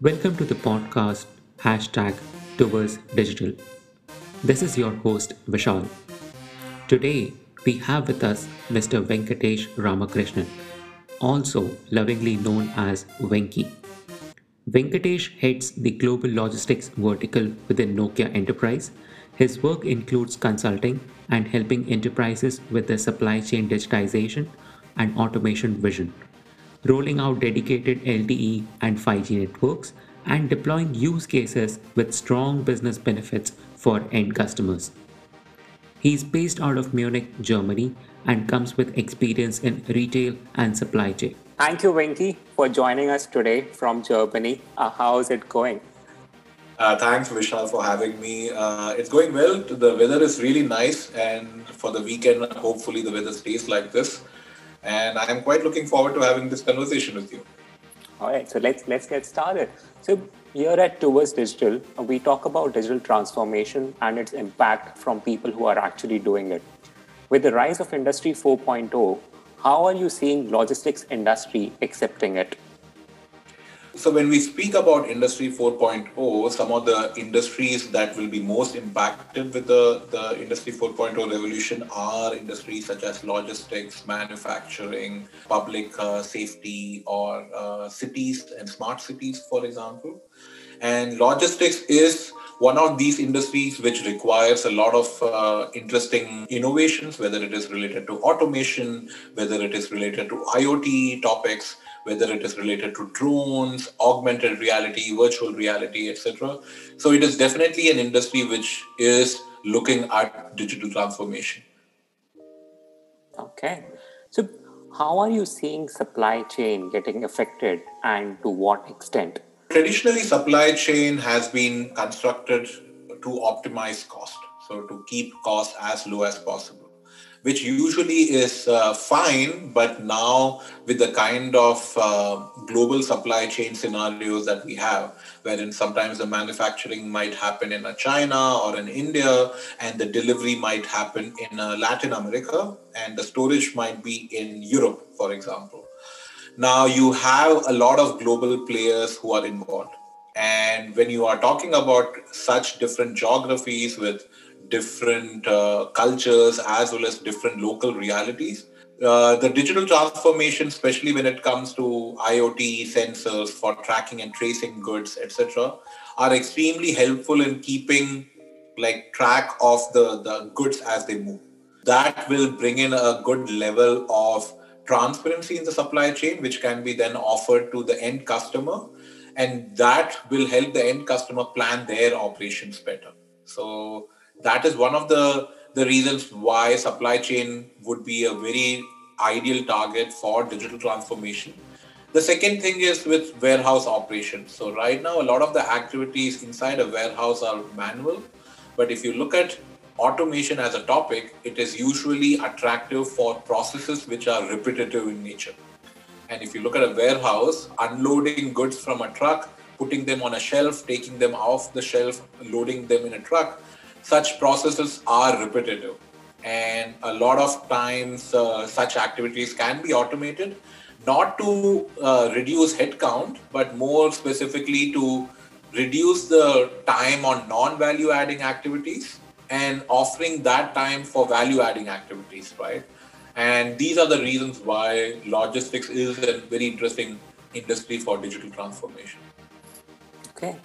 Welcome to the podcast hashtag Towards Digital. This is your host Vishal. Today we have with us Mr. Venkatesh Ramakrishnan, also lovingly known as Venki. Venkatesh heads the global logistics vertical within Nokia Enterprise. His work includes consulting and helping enterprises with their supply chain digitization and automation vision rolling out dedicated LTE and 5G networks, and deploying use cases with strong business benefits for end customers. He is based out of Munich, Germany, and comes with experience in retail and supply chain. Thank you, Venki, for joining us today from Germany. Uh, how's it going? Uh, thanks, Vishal, for having me. Uh, it's going well. The weather is really nice, and for the weekend, hopefully, the weather stays like this and I am quite looking forward to having this conversation with you. All right, so let's let's get started. So here at Towards Digital, we talk about digital transformation and its impact from people who are actually doing it. With the rise of Industry 4.0, how are you seeing logistics industry accepting it? So when we speak about Industry 4.0, some of the industries that will be most impacted with the, the Industry 4.0 revolution are industries such as logistics, manufacturing, public uh, safety, or uh, cities and smart cities, for example. And logistics is one of these industries which requires a lot of uh, interesting innovations, whether it is related to automation, whether it is related to IoT topics whether it is related to drones, augmented reality, virtual reality, etc. So it is definitely an industry which is looking at digital transformation. Okay. So how are you seeing supply chain getting affected and to what extent? Traditionally, supply chain has been constructed to optimize cost, so to keep costs as low as possible which usually is uh, fine, but now with the kind of uh, global supply chain scenarios that we have, wherein sometimes the manufacturing might happen in a China or in India, and the delivery might happen in uh, Latin America, and the storage might be in Europe, for example. Now you have a lot of global players who are involved. And when you are talking about such different geographies with different uh, cultures as well as different local realities. Uh, the digital transformation, especially when it comes to IoT sensors for tracking and tracing goods, etc., are extremely helpful in keeping like track of the, the goods as they move. That will bring in a good level of transparency in the supply chain, which can be then offered to the end customer, and that will help the end customer plan their operations better. So that is one of the the reasons why supply chain would be a very ideal target for digital transformation. The second thing is with warehouse operations. So right now, a lot of the activities inside a warehouse are manual, but if you look at automation as a topic, it is usually attractive for processes which are repetitive in nature. And if you look at a warehouse, unloading goods from a truck, putting them on a shelf, taking them off the shelf, loading them in a truck, such processes are repetitive. And a lot of times, uh, such activities can be automated, not to uh, reduce headcount, but more specifically to reduce the time on non value adding activities and offering that time for value adding activities, right? And these are the reasons why logistics is a very interesting industry for digital transformation. Okay.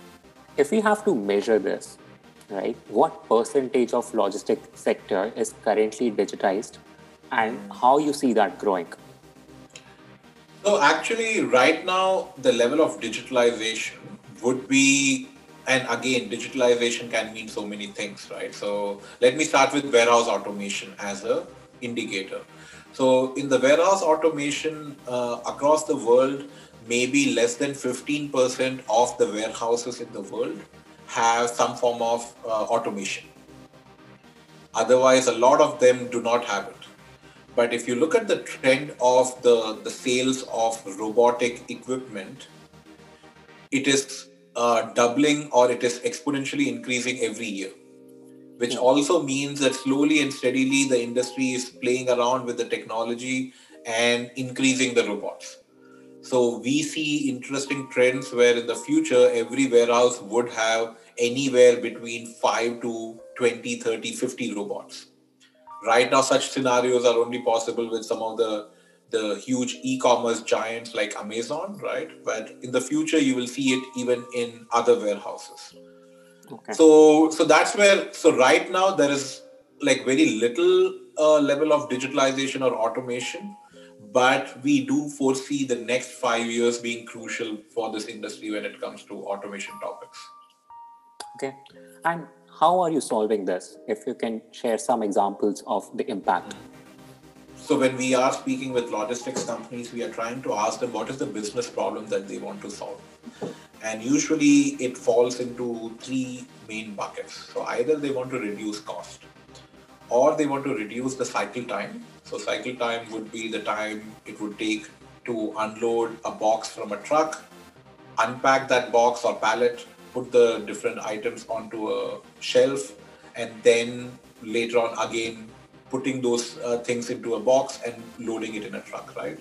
If we have to measure this, right? What percentage of logistics sector is currently digitized and how you see that growing? So actually right now the level of digitalization would be and again digitalization can mean so many things right so let me start with warehouse automation as a indicator so in the warehouse automation uh, across the world maybe less than 15% of the warehouses in the world have some form of uh, automation. Otherwise, a lot of them do not have it. But if you look at the trend of the, the sales of robotic equipment, it is uh, doubling or it is exponentially increasing every year, which hmm. also means that slowly and steadily the industry is playing around with the technology and increasing the robots. So we see interesting trends where in the future every warehouse would have anywhere between 5 to 20, 30, 50 robots. Right now, such scenarios are only possible with some of the the huge e-commerce giants like Amazon, right? But in the future, you will see it even in other warehouses. Okay. So, so that's where. So right now, there is like very little uh, level of digitalization or automation, but we do foresee the next five years being crucial for this industry when it comes to automation topics. Okay, and how are you solving this? If you can share some examples of the impact. So when we are speaking with logistics companies, we are trying to ask them what is the business problem that they want to solve. And usually it falls into three main buckets. So either they want to reduce cost or they want to reduce the cycle time. So cycle time would be the time it would take to unload a box from a truck, unpack that box or pallet, put the different items onto a shelf, and then later on again putting those uh, things into a box and loading it in a truck, right?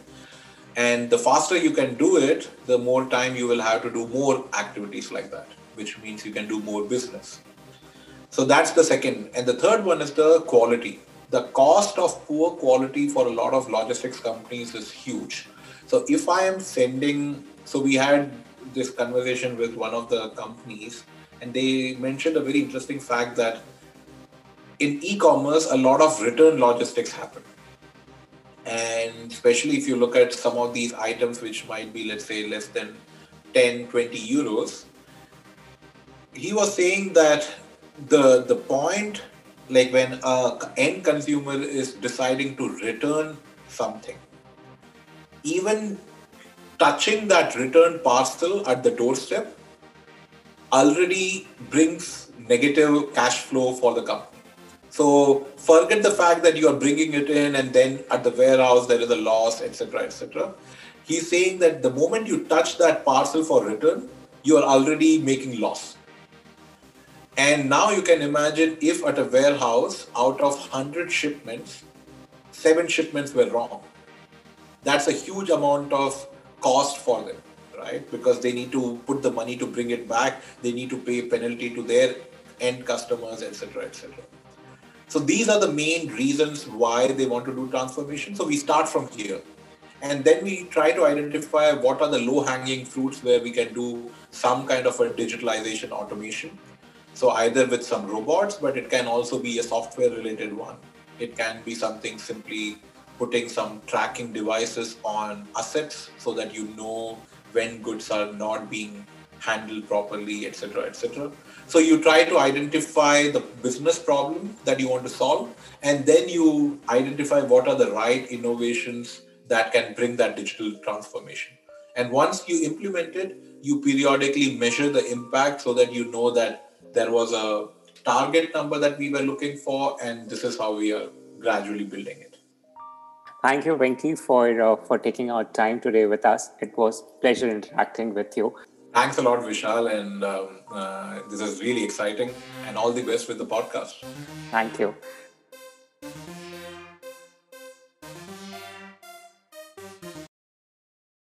And the faster you can do it, the more time you will have to do more activities like that, which means you can do more business. So that's the second. And the third one is the quality. The cost of poor quality for a lot of logistics companies is huge. So if I am sending, so we had this conversation with one of the companies, and they mentioned a very interesting fact that in e-commerce, a lot of return logistics happen. And especially if you look at some of these items, which might be, let's say, less than 10, 20 euros, he was saying that the the point, like when a end consumer is deciding to return something, even touching that return parcel at the doorstep already brings negative cash flow for the company so forget the fact that you are bringing it in and then at the warehouse there is a loss, etc., etc. He's saying that the moment you touch that parcel for return, you are already making loss. And now you can imagine if at a warehouse, out of 100 shipments, seven shipments were wrong. That's a huge amount of cost for them, right? Because they need to put the money to bring it back, they need to pay penalty to their end customers, etc., etc. So these are the main reasons why they want to do transformation. So we start from here. And then we try to identify what are the low hanging fruits where we can do some kind of a digitalization automation. So either with some robots, but it can also be a software related one. It can be something simply putting some tracking devices on assets so that you know when goods are not being handled properly, etc., etc. So you try to identify the business problem that you want to solve, and then you identify what are the right innovations that can bring that digital transformation. And once you implement it, you periodically measure the impact so that you know that there was a target number that we were looking for, and this is how we are gradually building it. Thank you, Venki, for uh, for taking our time today with us. It was pleasure interacting with you. Thanks a lot, Vishal, and um, uh, this is really exciting. And all the best with the podcast. Thank you.